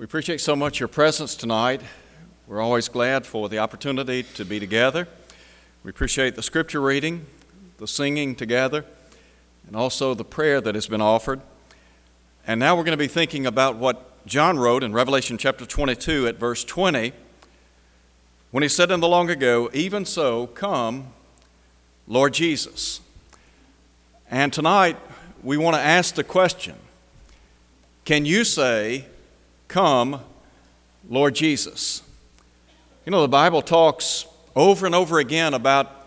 We appreciate so much your presence tonight. We're always glad for the opportunity to be together. We appreciate the scripture reading, the singing together, and also the prayer that has been offered. And now we're going to be thinking about what John wrote in Revelation chapter 22 at verse 20 when he said in the long ago, Even so, come, Lord Jesus. And tonight we want to ask the question Can you say, Come, Lord Jesus? You know, the Bible talks over and over again about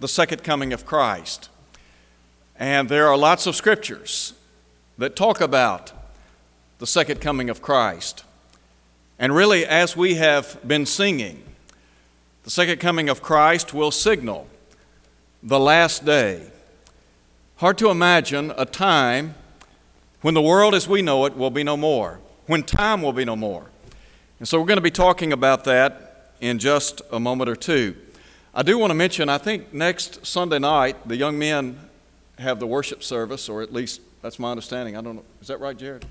the second coming of Christ. And there are lots of scriptures that talk about the second coming of Christ. And really, as we have been singing, the second coming of Christ will signal the last day. Hard to imagine a time when the world as we know it will be no more, when time will be no more. And so we're going to be talking about that in just a moment or two. I do want to mention, I think next Sunday night, the young men have the worship service, or at least that's my understanding. I don't know. Is that right, Jared?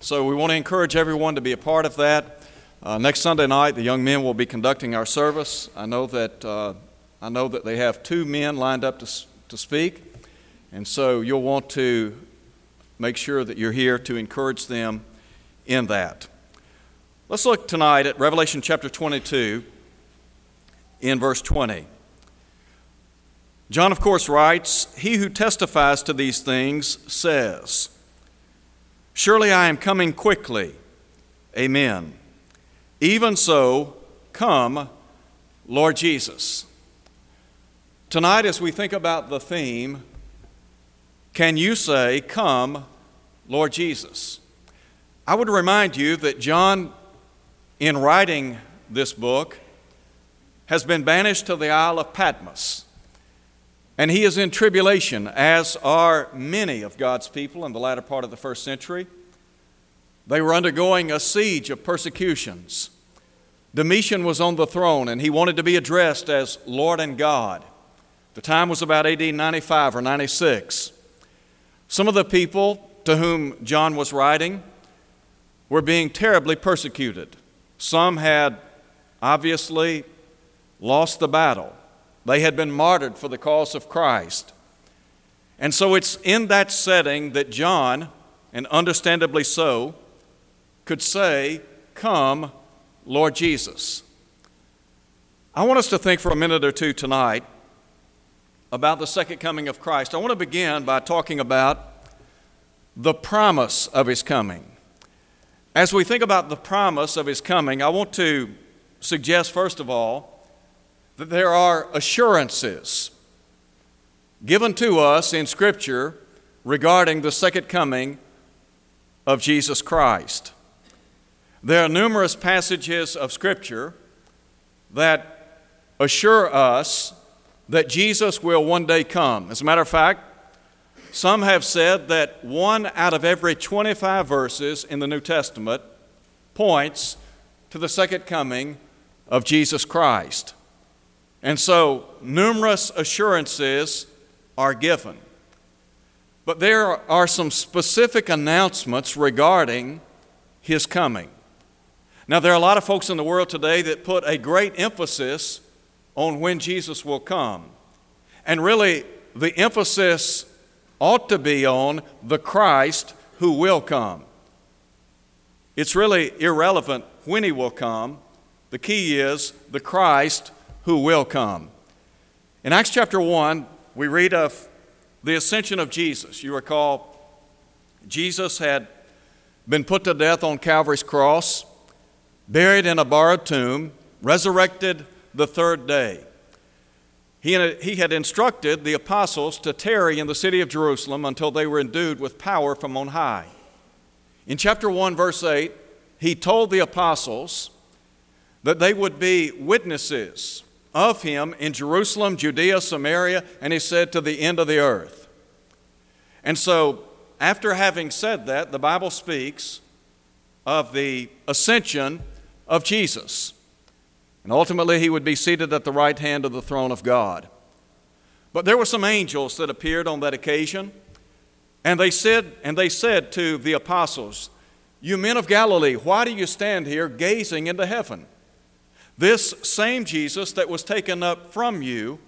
So we want to encourage everyone to be a part of that. Uh, next Sunday night, the young men will be conducting our service. I know that, uh, I know that they have two men lined up to, to speak, and so you'll want to make sure that you're here to encourage them in that. Let's look tonight at Revelation chapter 22 in verse 20. John, of course, writes, He who testifies to these things says, Surely I am coming quickly. Amen. Even so, come, Lord Jesus. Tonight, as we think about the theme, can you say, Come, Lord Jesus? I would remind you that John, in writing this book, has been banished to the Isle of Patmos. And he is in tribulation, as are many of God's people in the latter part of the first century. They were undergoing a siege of persecutions. Domitian was on the throne and he wanted to be addressed as Lord and God. The time was about AD 95 or 96. Some of the people to whom John was writing were being terribly persecuted. Some had obviously lost the battle, they had been martyred for the cause of Christ. And so it's in that setting that John, and understandably so, could say, Come, Lord Jesus. I want us to think for a minute or two tonight about the second coming of Christ. I want to begin by talking about the promise of his coming. As we think about the promise of his coming, I want to suggest, first of all, that there are assurances given to us in Scripture regarding the second coming of Jesus Christ. There are numerous passages of Scripture that assure us that Jesus will one day come. As a matter of fact, some have said that one out of every 25 verses in the New Testament points to the second coming of Jesus Christ. And so, numerous assurances are given. But there are some specific announcements regarding his coming. Now, there are a lot of folks in the world today that put a great emphasis on when Jesus will come. And really, the emphasis ought to be on the Christ who will come. It's really irrelevant when he will come. The key is the Christ who will come. In Acts chapter 1, we read of the ascension of Jesus. You recall, Jesus had been put to death on Calvary's cross buried in a borrowed tomb, resurrected the third day. He, had instructed the apostles to tarry in the city of Jerusalem until they were endued with power from on high. In chapter 1, verse 8, he told the apostles that they would be witnesses of him in Jerusalem, Judea, Samaria, and he said to the end of the earth. And so, after having said that, the Bible speaks of the ascension of Jesus. And ultimately, he would be seated at the right hand of the throne of God. But there were some angels that appeared on that occasion, and they said, and they said to the apostles, You men of Galilee, why do you stand here gazing into heaven? This same Jesus that was taken up from you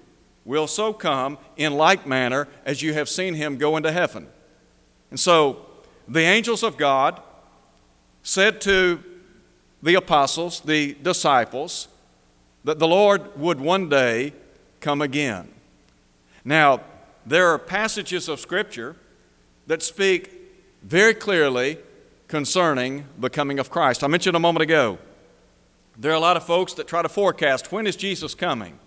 will so come in like manner as you have seen him go into heaven. And so the angels of God said to the apostles, the disciples, that the Lord would one day come again. Now, there are passages of Scripture that speak very clearly concerning the coming of Christ. I mentioned a moment ago, there are a lot of folks that try to forecast when is Jesus coming?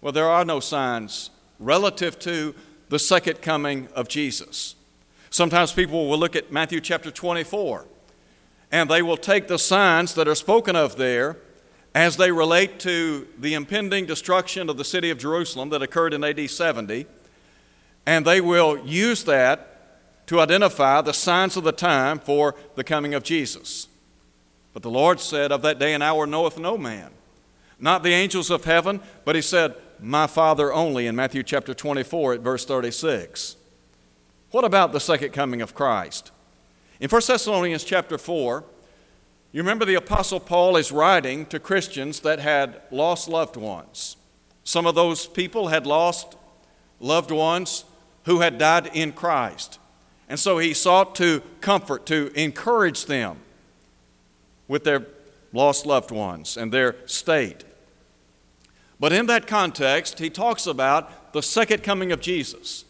Well, there are no signs relative to the second coming of Jesus. Sometimes people will look at Matthew chapter 24 and they will take the signs that are spoken of there as they relate to the impending destruction of the city of Jerusalem that occurred in AD 70, and they will use that to identify the signs of the time for the coming of Jesus. But the Lord said, Of that day and hour knoweth no man, not the angels of heaven, but He said, My Father only in Matthew chapter 24 at verse 36. What about the second coming of Christ? In 1 Thessalonians chapter 4, you remember the Apostle Paul is writing to Christians that had lost loved ones. Some of those people had lost loved ones who had died in Christ. And so he sought to comfort, to encourage them with their lost loved ones and their state. But in that context, he talks about the second coming of Jesus.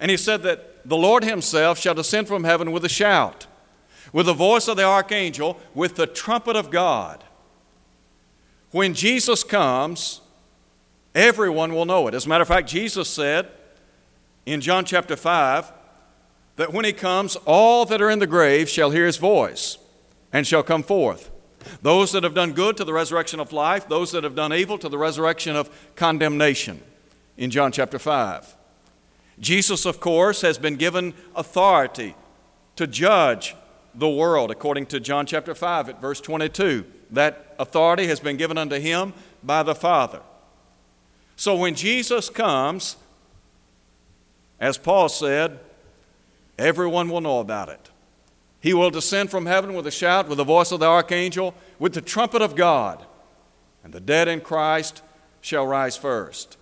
And he said that the Lord himself shall descend from heaven with a shout with the voice of the archangel, with the trumpet of God. When Jesus comes, everyone will know it. As a matter of fact, Jesus said in John chapter 5 that when he comes, all that are in the grave shall hear his voice and shall come forth. Those that have done good to the resurrection of life, those that have done evil to the resurrection of condemnation in John chapter 5. Jesus, of course, has been given authority to judge the world, according to John chapter 5 at verse 22. That authority has been given unto him by the Father. So when Jesus comes, as Paul said, everyone will know about it. He will descend from heaven with a shout, with the voice of the archangel, with the trumpet of God, and the dead in Christ shall rise first.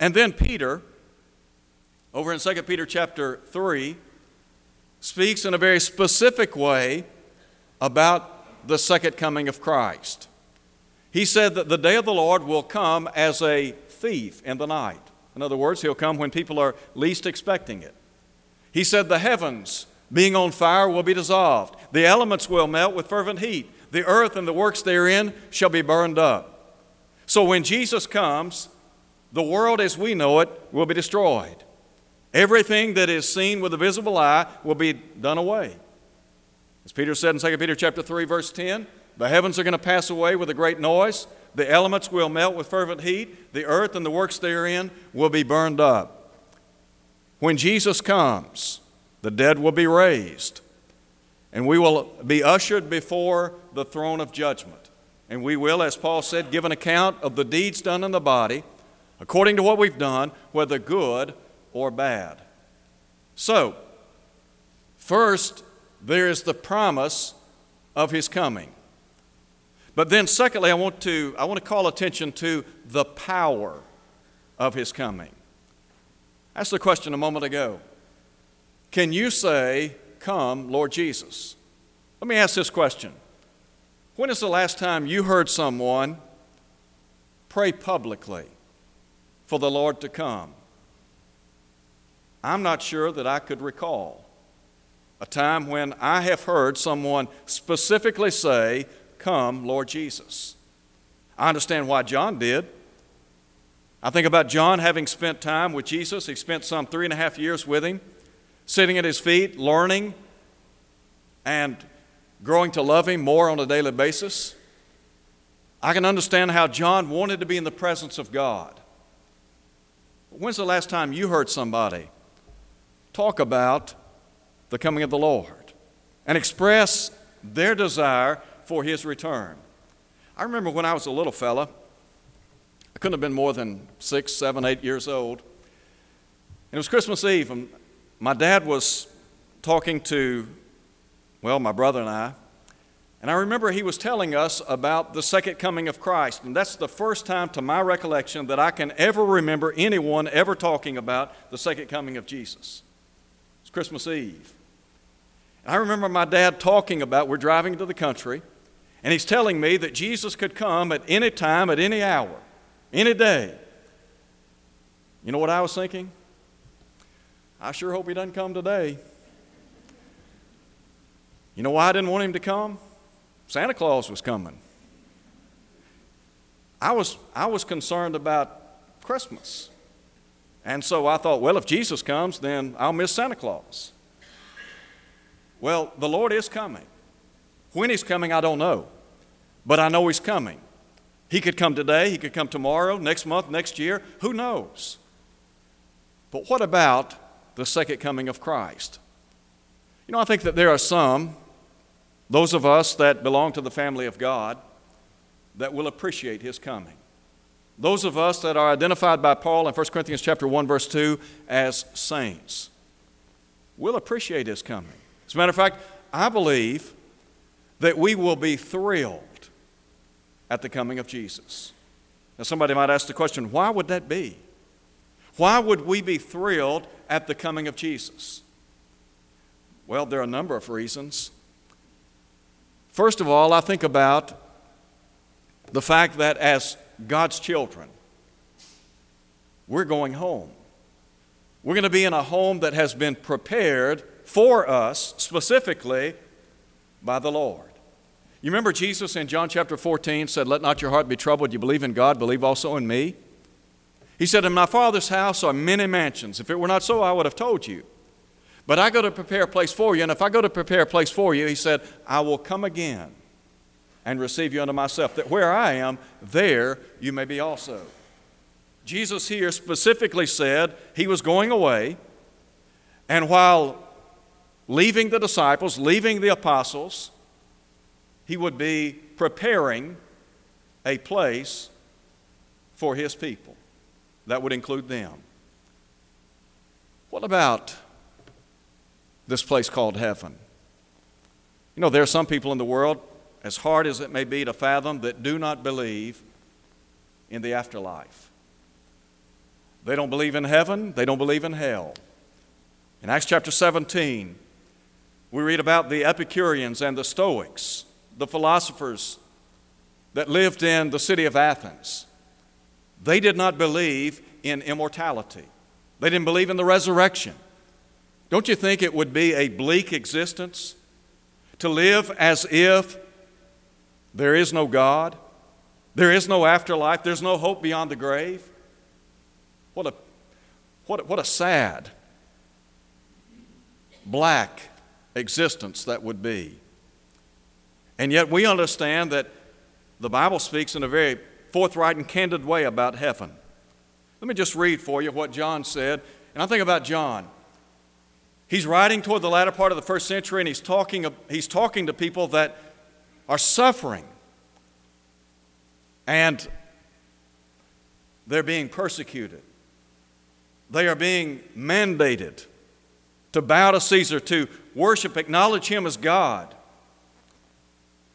And then Peter, over in 2 Peter chapter 3, speaks in a very specific way about the second coming of Christ. He said that the day of the Lord will come as a thief in the night. In other words, he'll come when people are least expecting it. He said the heavens, being on fire, will be dissolved, the elements will melt with fervent heat, the earth and the works therein shall be burned up. So when Jesus comes, the world as we know it will be destroyed. Everything that is seen with the visible eye will be done away. As Peter said in 2 Peter chapter 3 verse 10, the heavens are going to pass away with a great noise, the elements will melt with fervent heat, the earth and the works therein will be burned up. When Jesus comes, the dead will be raised, and we will be ushered before the throne of judgment. And we will, as Paul said, give an account of the deeds done in the body, according to what we've done, whether good or bad. So, first, there is the promise of his coming. But then, secondly, I want to, I want to call attention to the power of his coming. Asked the question a moment ago. Can you say, Come, Lord Jesus? Let me ask this question. When is the last time you heard someone pray publicly for the Lord to come? I'm not sure that I could recall a time when I have heard someone specifically say, Come, Lord Jesus. I understand why John did. I think about John having spent time with Jesus. He spent some three and a half years with him, sitting at his feet, learning and growing to love him more on a daily basis. I can understand how John wanted to be in the presence of God. When's the last time you heard somebody talk about the coming of the Lord and express their desire for his return. I remember when I was a little fella, I couldn't have been more than six, seven, eight years old. And it was Christmas Eve, and my dad was talking to well, my brother and I. And I remember he was telling us about the second coming of Christ. And that's the first time, to my recollection, that I can ever remember anyone ever talking about the second coming of Jesus. It's Christmas Eve. And I remember my dad talking about, we're driving to the country, and he's telling me that Jesus could come at any time, at any hour, any day. You know what I was thinking? I sure hope he doesn't come today. You know why I didn't want him to come? Santa Claus was coming. I was, I was concerned about Christmas. And so I thought, well, if Jesus comes, then I'll miss Santa Claus. Well, the Lord is coming. When He's coming, I don't know. But I know He's coming. He could come today, He could come tomorrow, next month, next year. Who knows? But what about the second coming of Christ? You know, I think that there are some, those of us that belong to the family of God, that will appreciate his coming. Those of us that are identified by Paul in 1 Corinthians chapter 1 verse 2 as saints will appreciate his coming. As a matter of fact, I believe that we will be thrilled at the coming of Jesus. Now somebody might ask the question, why would that be? Why would we be thrilled at the coming of Jesus? Well, there are a number of reasons. First of all, I think about the fact that as God's children, we're going home. We're going to be in a home that has been prepared for us specifically by the Lord. You remember Jesus in John chapter 14 said, Let not your heart be troubled. You believe in God, believe also in me. He said, In my Father's house are many mansions. If it were not so, I would have told you. But I go to prepare a place for you. And if I go to prepare a place for you, he said, I will come again and receive you unto myself, that where I am, there you may be also. Jesus here specifically said he was going away, and while leaving the disciples, leaving the apostles, he would be preparing a place for his people. That would include them. What about this place called heaven? You know, there are some people in the world, as hard as it may be to fathom, that do not believe in the afterlife. They don't believe in heaven, they don't believe in hell. In Acts chapter 17, we read about the Epicureans and the Stoics, the philosophers that lived in the city of Athens. They did not believe in immortality, they didn't believe in the resurrection. Don't you think it would be a bleak existence to live as if there is no God, there is no afterlife, there's no hope beyond the grave? What a, what a, what a sad, black existence that would be. And yet we understand that the Bible speaks in a very forthright and candid way about heaven. Let me just read for you what John said. And I think about John. He's writing toward the latter part of the first century and he's talking, he's talking to people that are suffering. And they're being persecuted. They are being mandated to bow to Caesar, to worship, acknowledge him as God.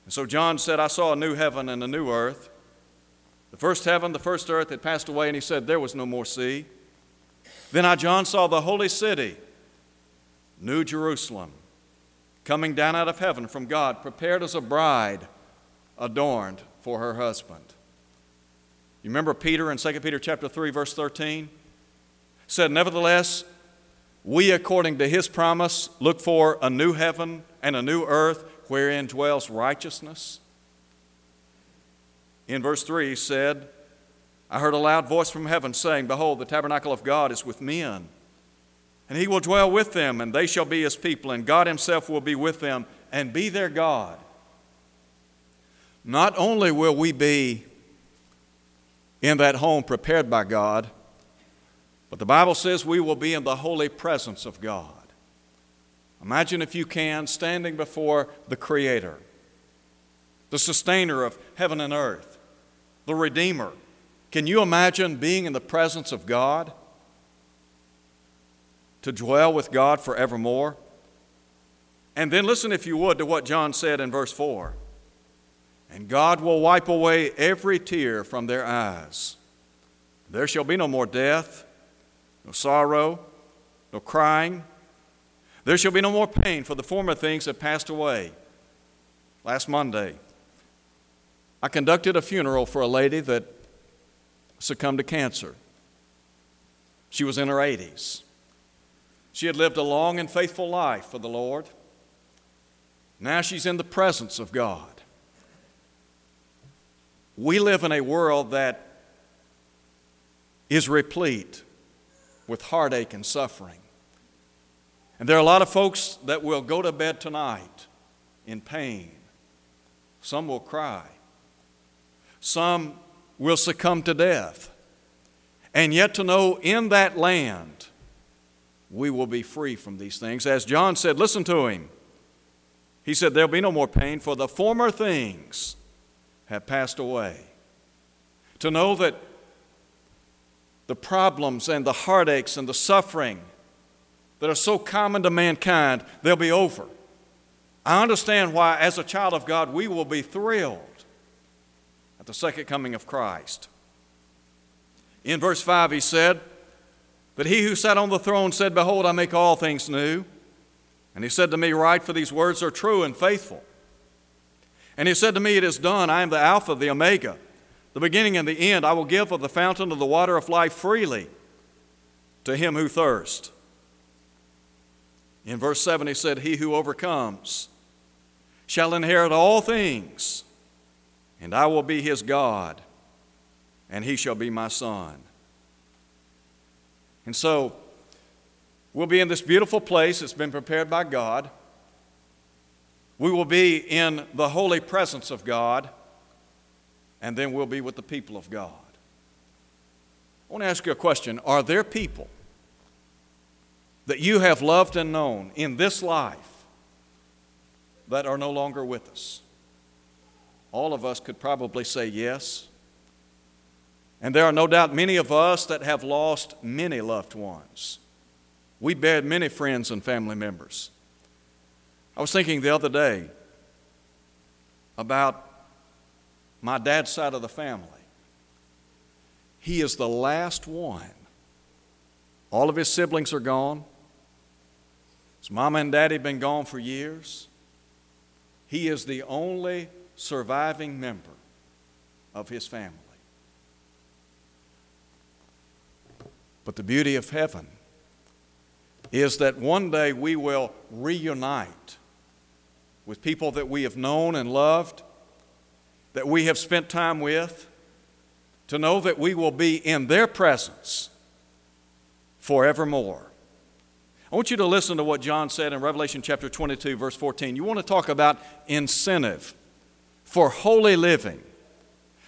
And so John said, I saw a new heaven and a new earth. The first heaven, the first earth had passed away, and he said, There was no more sea. Then I, John, saw the holy city, New Jerusalem, coming down out of heaven from God, prepared as a bride adorned for her husband. You remember Peter in 2 Peter chapter 3 verse 13 said nevertheless we according to his promise look for a new heaven and a new earth wherein dwells righteousness. In verse 3 he said, I heard a loud voice from heaven saying, Behold, the tabernacle of God is with men, and he will dwell with them, and they shall be his people, and God himself will be with them and be their God. Not only will we be in that home prepared by God, but the Bible says we will be in the holy presence of God. Imagine, if you can, standing before the Creator, the sustainer of heaven and earth the Redeemer. Can you imagine being in the presence of God? To dwell with God forevermore? And then listen, if you would, to what John said in verse 4 And God will wipe away every tear from their eyes. There shall be no more death, no sorrow, no crying. There shall be no more pain, for the former things have passed away. Last Monday, I conducted a funeral for a lady that succumbed to cancer. She was in her 80s. She had lived a long and faithful life for the Lord. Now she's in the presence of God. We live in a world that is replete with heartache and suffering. And there are a lot of folks that will go to bed tonight in pain. Some will cry. Some will succumb to death. And yet to know in that land we will be free from these things. As John said, listen to him. He said, There'll be no more pain, for the former things have passed away. To know that the problems and the heartaches and the suffering that are so common to mankind, they'll be over. I understand why, as a child of God, we will be thrilled at the second coming of Christ. In verse 5, he said, That he who sat on the throne said, Behold, I make all things new. And he said to me, Write, for these words are true and faithful. And he said to me, It is done. I am the Alpha, the Omega, the beginning and the end. I will give of the fountain of the water of life freely to him who thirsts. In verse 7, he said, He who overcomes shall inherit all things, and I will be his God, and he shall be my son. And so, we'll be in this beautiful place that's been prepared by God. We will be in the holy presence of God, and then we'll be with the people of God. I want to ask you a question Are there people that you have loved and known in this life that are no longer with us? All of us could probably say yes. And there are no doubt many of us that have lost many loved ones. We buried many friends and family members. I was thinking the other day about my dad's side of the family. He is the last one. All of his siblings are gone. His mama and daddy have been gone for years. He is the only surviving member of his family. But the beauty of heaven is that one day we will reunite with people that we have known and loved, that we have spent time with, to know that we will be in their presence forevermore. I want you to listen to what John said in Revelation chapter 22, verse 14. You want to talk about incentive for holy living,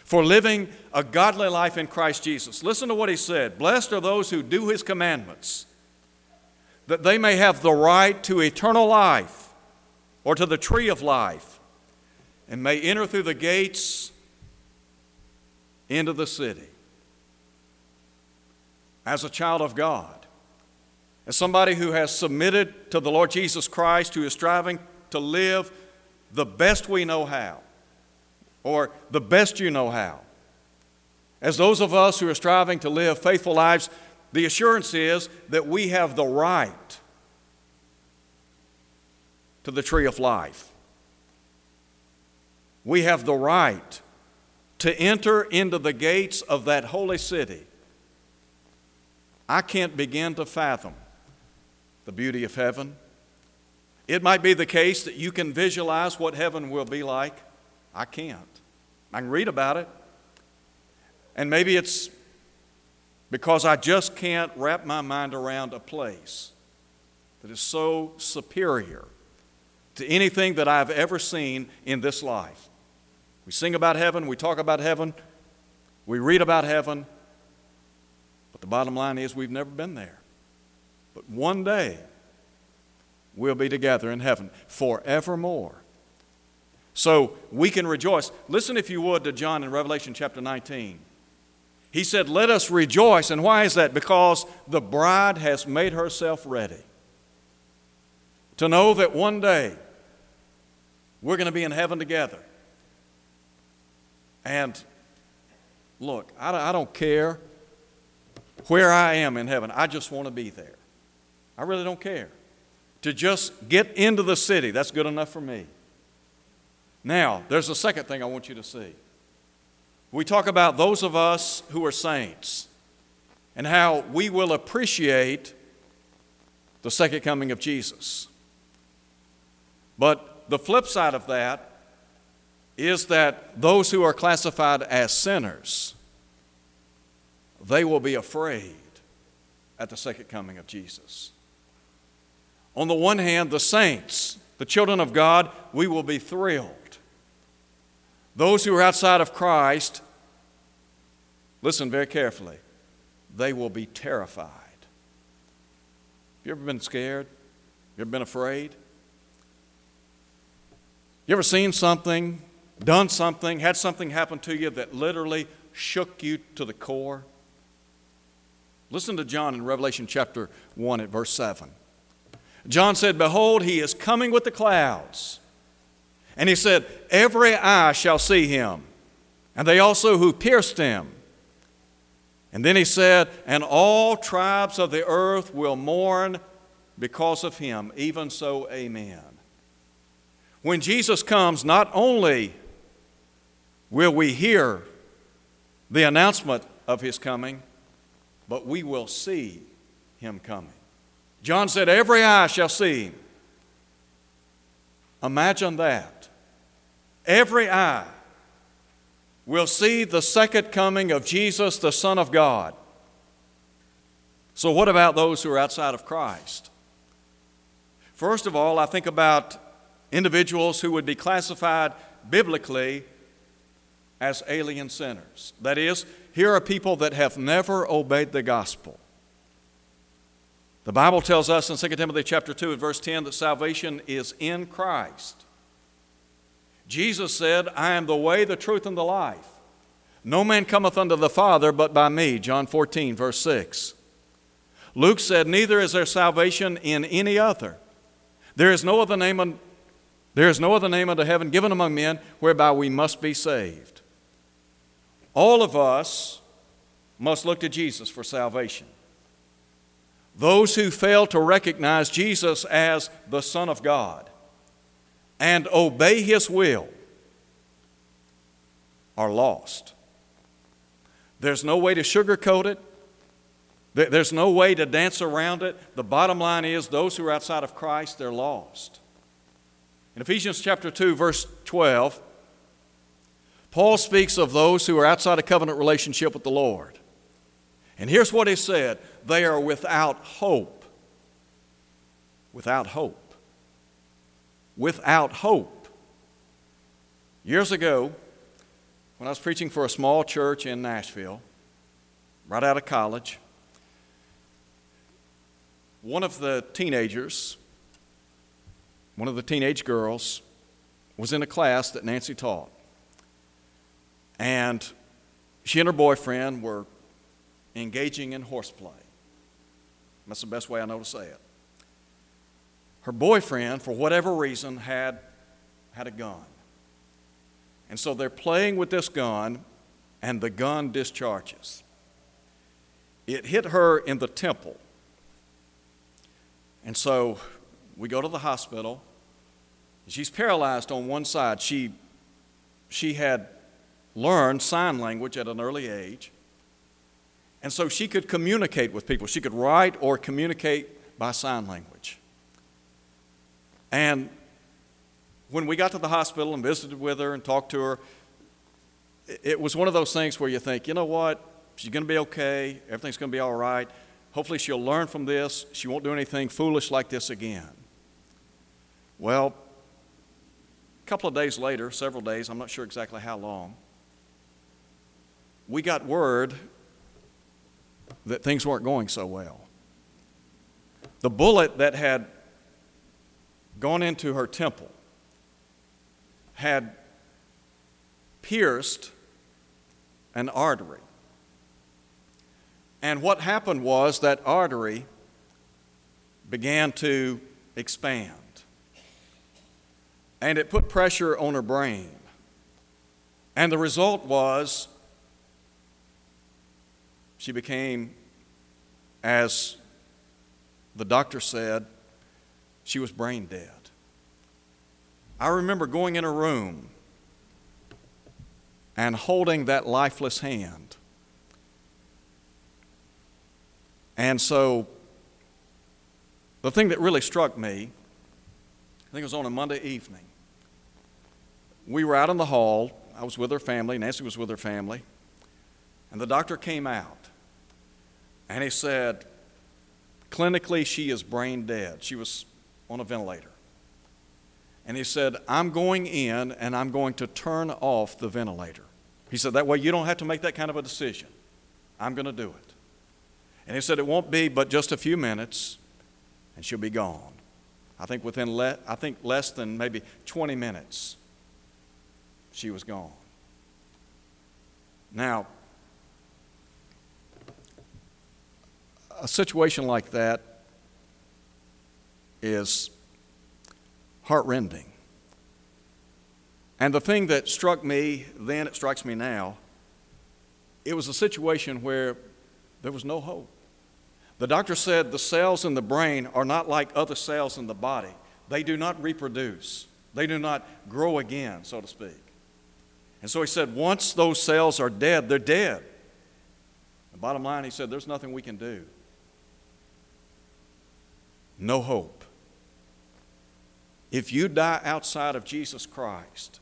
for living a godly life in Christ Jesus. Listen to what he said Blessed are those who do his commandments, that they may have the right to eternal life or to the tree of life, and may enter through the gates into the city. As a child of God, as somebody who has submitted to the Lord Jesus Christ, who is striving to live the best we know how, or the best you know how. As those of us who are striving to live faithful lives, the assurance is that we have the right to the tree of life. We have the right to enter into the gates of that holy city. I can't begin to fathom the beauty of heaven. It might be the case that you can visualize what heaven will be like. I can't. I can read about it. And maybe it's because I just can't wrap my mind around a place that is so superior to anything that I've ever seen in this life. We sing about heaven, we talk about heaven, we read about heaven, but the bottom line is we've never been there. But one day, we'll be together in heaven forevermore. So we can rejoice. Listen, if you would, to John in Revelation chapter 19. He said, Let us rejoice. And why is that? Because the bride has made herself ready. to know that one day we're going to be in heaven together. And look, I don't care where I am in heaven, I just want to be there. I really don't care. To just get into the city, that's good enough for me. Now, there's a second thing I want you to see. We talk about those of us who are saints and how we will appreciate the second coming of Jesus. But the flip side of that is that those who are classified as sinners, they will be afraid at the second coming of Jesus. On the one hand, the saints, the children of God, we will be thrilled. Those who are outside of Christ, listen very carefully, they will be terrified. Have you ever been scared? You ever been afraid? You ever seen something, done something, had something happen to you that literally shook you to the core? Listen to John in Revelation chapter 1 at verse 7. John said, Behold, he is coming with the clouds and he said, Every eye shall see him, and they also who pierced him. And then he said, And all tribes of the earth will mourn because of him. Even so, amen. When Jesus comes, not only will we hear the announcement of his coming, but we will see him coming. John said, Every eye shall see him. Imagine that every eye will see the second coming of Jesus, the Son of God. So, what about those who are outside of Christ? First of all, I think about individuals who would be classified biblically as alien sinners. That is, here are people that have never obeyed the gospel. The Bible tells us in 2 Timothy chapter 2 and verse 10 that salvation is in Christ. Jesus said, I am the way, the truth, and the life. No man cometh unto the Father but by me. John 14, verse 6. Luke said, Neither is there salvation in any other. There is no other name, there is no other name under heaven given among men whereby we must be saved. All of us must look to Jesus for salvation. Those who fail to recognize Jesus as the Son of God and obey His will are lost. There's no way to sugarcoat it. There's no way to dance around it. The bottom line is those who are outside of Christ, they're lost. In Ephesians chapter 2, verse 12, Paul speaks of those who are outside a covenant relationship with the Lord. And here's what he said they are without hope. Without hope without hope. Years ago, when I was preaching for a small church in Nashville, right out of college, one of the teenagers, one of the teenage girls, was in a class that Nancy taught. And she and her boyfriend were engaging in horseplay. That's the best way I know to say it her boyfriend, for whatever reason, had, had a gun. And so they're playing with this gun, and the gun discharges. It hit her in the temple. And so we go to the hospital. She's paralyzed on one side. She, she had learned sign language at an early age. And so she could communicate with people. She could write or communicate by sign language. And when we got to the hospital and visited with her and talked to her, it was one of those things where you think, you know what? She's going to be okay. Everything's going to be all right. Hopefully, she'll learn from this. She won't do anything foolish like this again. Well, a couple of days later, several days, I'm not sure exactly how long, we got word that things weren't going so well. The bullet that had gone into her temple, had pierced an artery. And what happened was that artery began to expand. and it put pressure on her brain. And the result was she became, as the doctor said, she was brain dead. I remember going in a room and holding that lifeless hand. And so, the thing that really struck me, I think it was on a Monday evening. We were out in the hall. I was with her family. Nancy was with her family. And the doctor came out. And he said, clinically, she is brain dead. She was on a ventilator. And he said, I'm going in and I'm going to turn off the ventilator. He said, That way you don't have to make that kind of a decision. I'm going to do it. And he said, It won't be but just a few minutes, and she'll be gone. I think within le- I think less than maybe 20 minutes, she was gone. Now, a situation like that is heartrending. And the thing that struck me then, it strikes me now, it was a situation where there was no hope. The doctor said the cells in the brain are not like other cells in the body, they do not reproduce, they do not grow again, so to speak. And so he said, once those cells are dead, they're dead. The bottom line, he said, there's nothing we can do. No hope. If you die outside of Jesus Christ,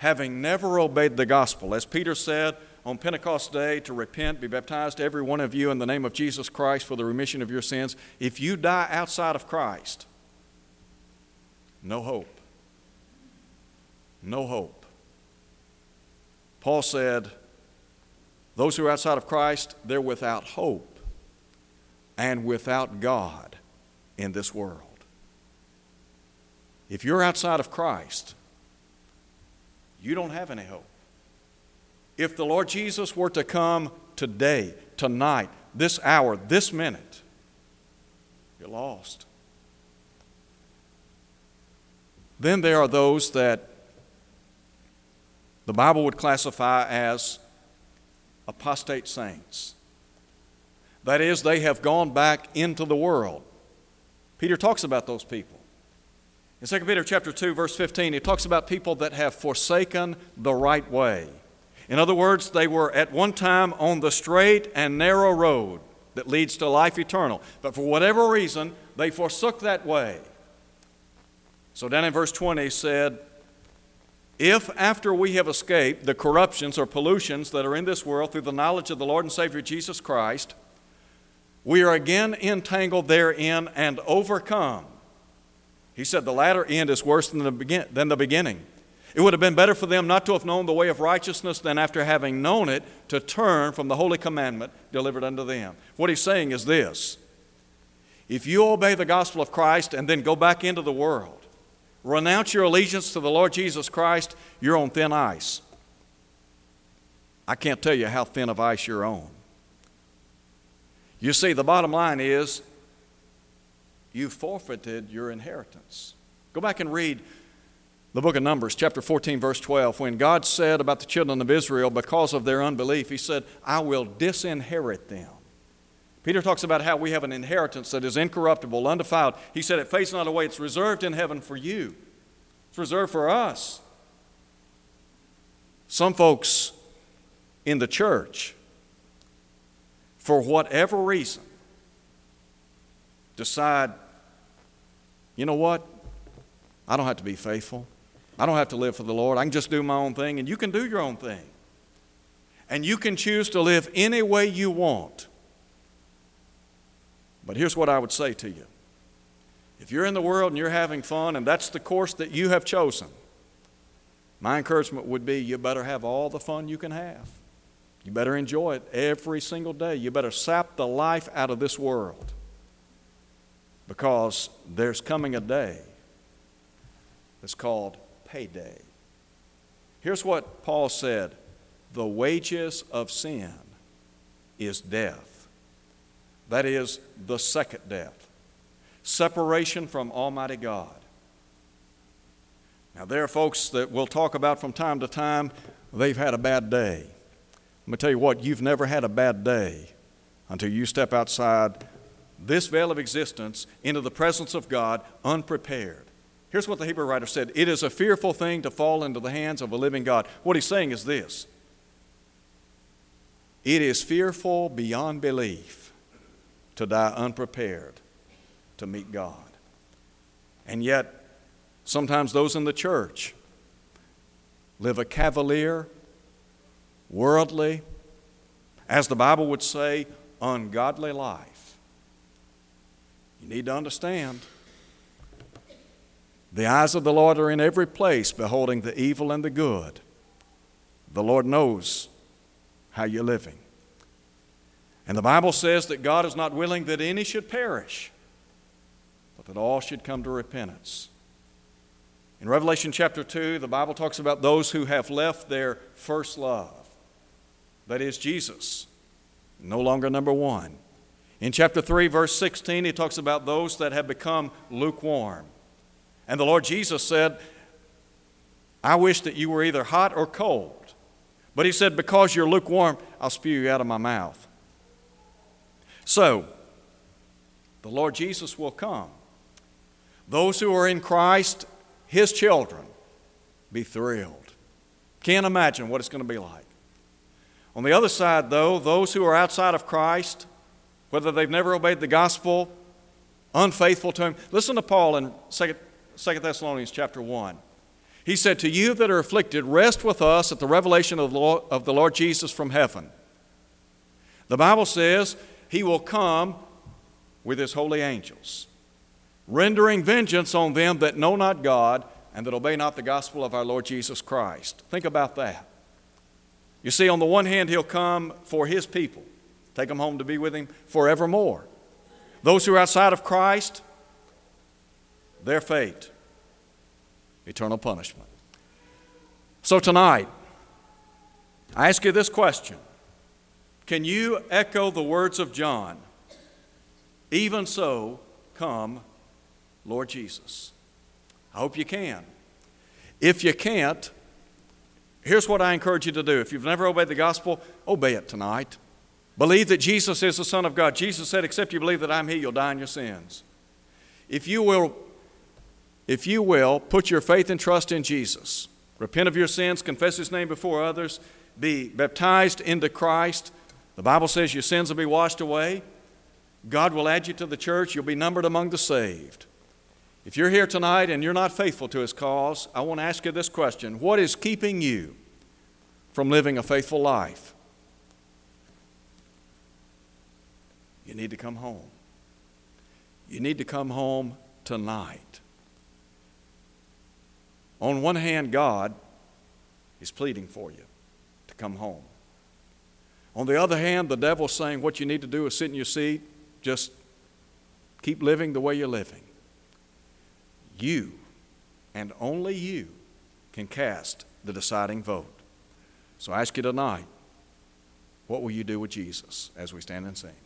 having never obeyed the gospel. As Peter said on Pentecost Day, to repent, be baptized, every one of you, in the name of Jesus Christ for the remission of your sins. If you die outside of Christ, no hope. No hope. Paul said, Those who are outside of Christ, they're without hope and without God in this world. If you're outside of Christ, you don't have any hope. If the Lord Jesus were to come today, tonight, this hour, this minute, you're lost. Then there are those that the Bible would classify as apostate saints. That is, they have gone back into the world. Peter talks about those people. In 2 Peter chapter 2 verse 15 he talks about people that have forsaken the right way. In other words, they were at one time on the straight and narrow road that leads to life eternal, but for whatever reason they forsook that way. So down in verse 20 he said, if after we have escaped the corruptions or pollutions that are in this world through the knowledge of the Lord and Savior Jesus Christ, we are again entangled therein and overcome he said, The latter end is worse than the, begin- than the beginning. It would have been better for them not to have known the way of righteousness than after having known it to turn from the holy commandment delivered unto them. What he's saying is this if you obey the gospel of Christ and then go back into the world, renounce your allegiance to the Lord Jesus Christ, you're on thin ice. I can't tell you how thin of ice you're on. You see, the bottom line is you forfeited your inheritance. Go back and read the book of Numbers, chapter 14, verse 12. When God said about the children of Israel, because of their unbelief, He said, I will disinherit them. Peter talks about how we have an inheritance that is incorruptible, undefiled. He said, It fades not away, it's reserved in heaven for you, it's reserved for us. Some folks in the church, for whatever reason, decide, you know what? I don't have to be faithful. I don't have to live for the Lord. I can just do my own thing, and you can do your own thing. And you can choose to live any way you want. But here's what I would say to you if you're in the world and you're having fun, and that's the course that you have chosen, my encouragement would be you better have all the fun you can have. You better enjoy it every single day. You better sap the life out of this world because there's coming a day that's called payday. Here's what Paul said the wages of sin is death. That is the second death separation from Almighty God. Now, there are folks that we'll talk about from time to time, they've had a bad day. Let me tell you what, you've never had a bad day until you step outside this veil of existence into the presence of God unprepared. Here's what the Hebrew writer said It is a fearful thing to fall into the hands of a living God. What he's saying is this it is fearful beyond belief to die unprepared to meet God. And yet, sometimes those in the church live a cavalier, worldly, as the Bible would say, ungodly life. You need to understand the eyes of the Lord are in every place, beholding the evil and the good. The Lord knows how you're living. And the Bible says that God is not willing that any should perish, but that all should come to repentance. In Revelation chapter 2, the Bible talks about those who have left their first love. That is Jesus, no longer number one. In chapter 3, verse 16, he talks about those that have become lukewarm. And the Lord Jesus said, I wish that you were either hot or cold. But he said, Because you're lukewarm, I'll spew you out of my mouth. So, the Lord Jesus will come. Those who are in Christ, his children, be thrilled. Can't imagine what it's going to be like. On the other side, though, those who are outside of Christ, whether they've never obeyed the gospel, unfaithful to him, listen to Paul in 2 2 Thessalonians chapter 1. He said, To you that are afflicted, rest with us at the revelation of the Lord Jesus from heaven. The Bible says he will come with his holy angels, rendering vengeance on them that know not God and that obey not the gospel of our Lord Jesus Christ. Think about that. You see, on the one hand, he'll come for his people, take them home to be with him forevermore. Those who are outside of Christ, their fate eternal punishment. So tonight, I ask you this question Can you echo the words of John? Even so, come, Lord Jesus. I hope you can. If you can't, here's what I encourage you to do. If you've never obeyed the gospel, obey it tonight. Believe that Jesus is the Son of God. Jesus said, Except you believe that I'm He, you'll die in your sins. If you will if you will, put your faith and trust in Jesus. Repent of your sins, confess His name before others, be baptized into Christ. The Bible says your sins will be washed away. God will add you to the church. You'll be numbered among the saved. If you're here tonight and you're not faithful to His cause, I want to ask you this question What is keeping you from living a faithful life? You need to come home. You need to come home tonight. On one hand, God is pleading for you to come home. On the other hand, the devil's saying what you need to do is sit in your seat, just keep living the way you're living. You, and only you, can cast the deciding vote. So I ask you tonight, what will you do with Jesus as we stand and sing?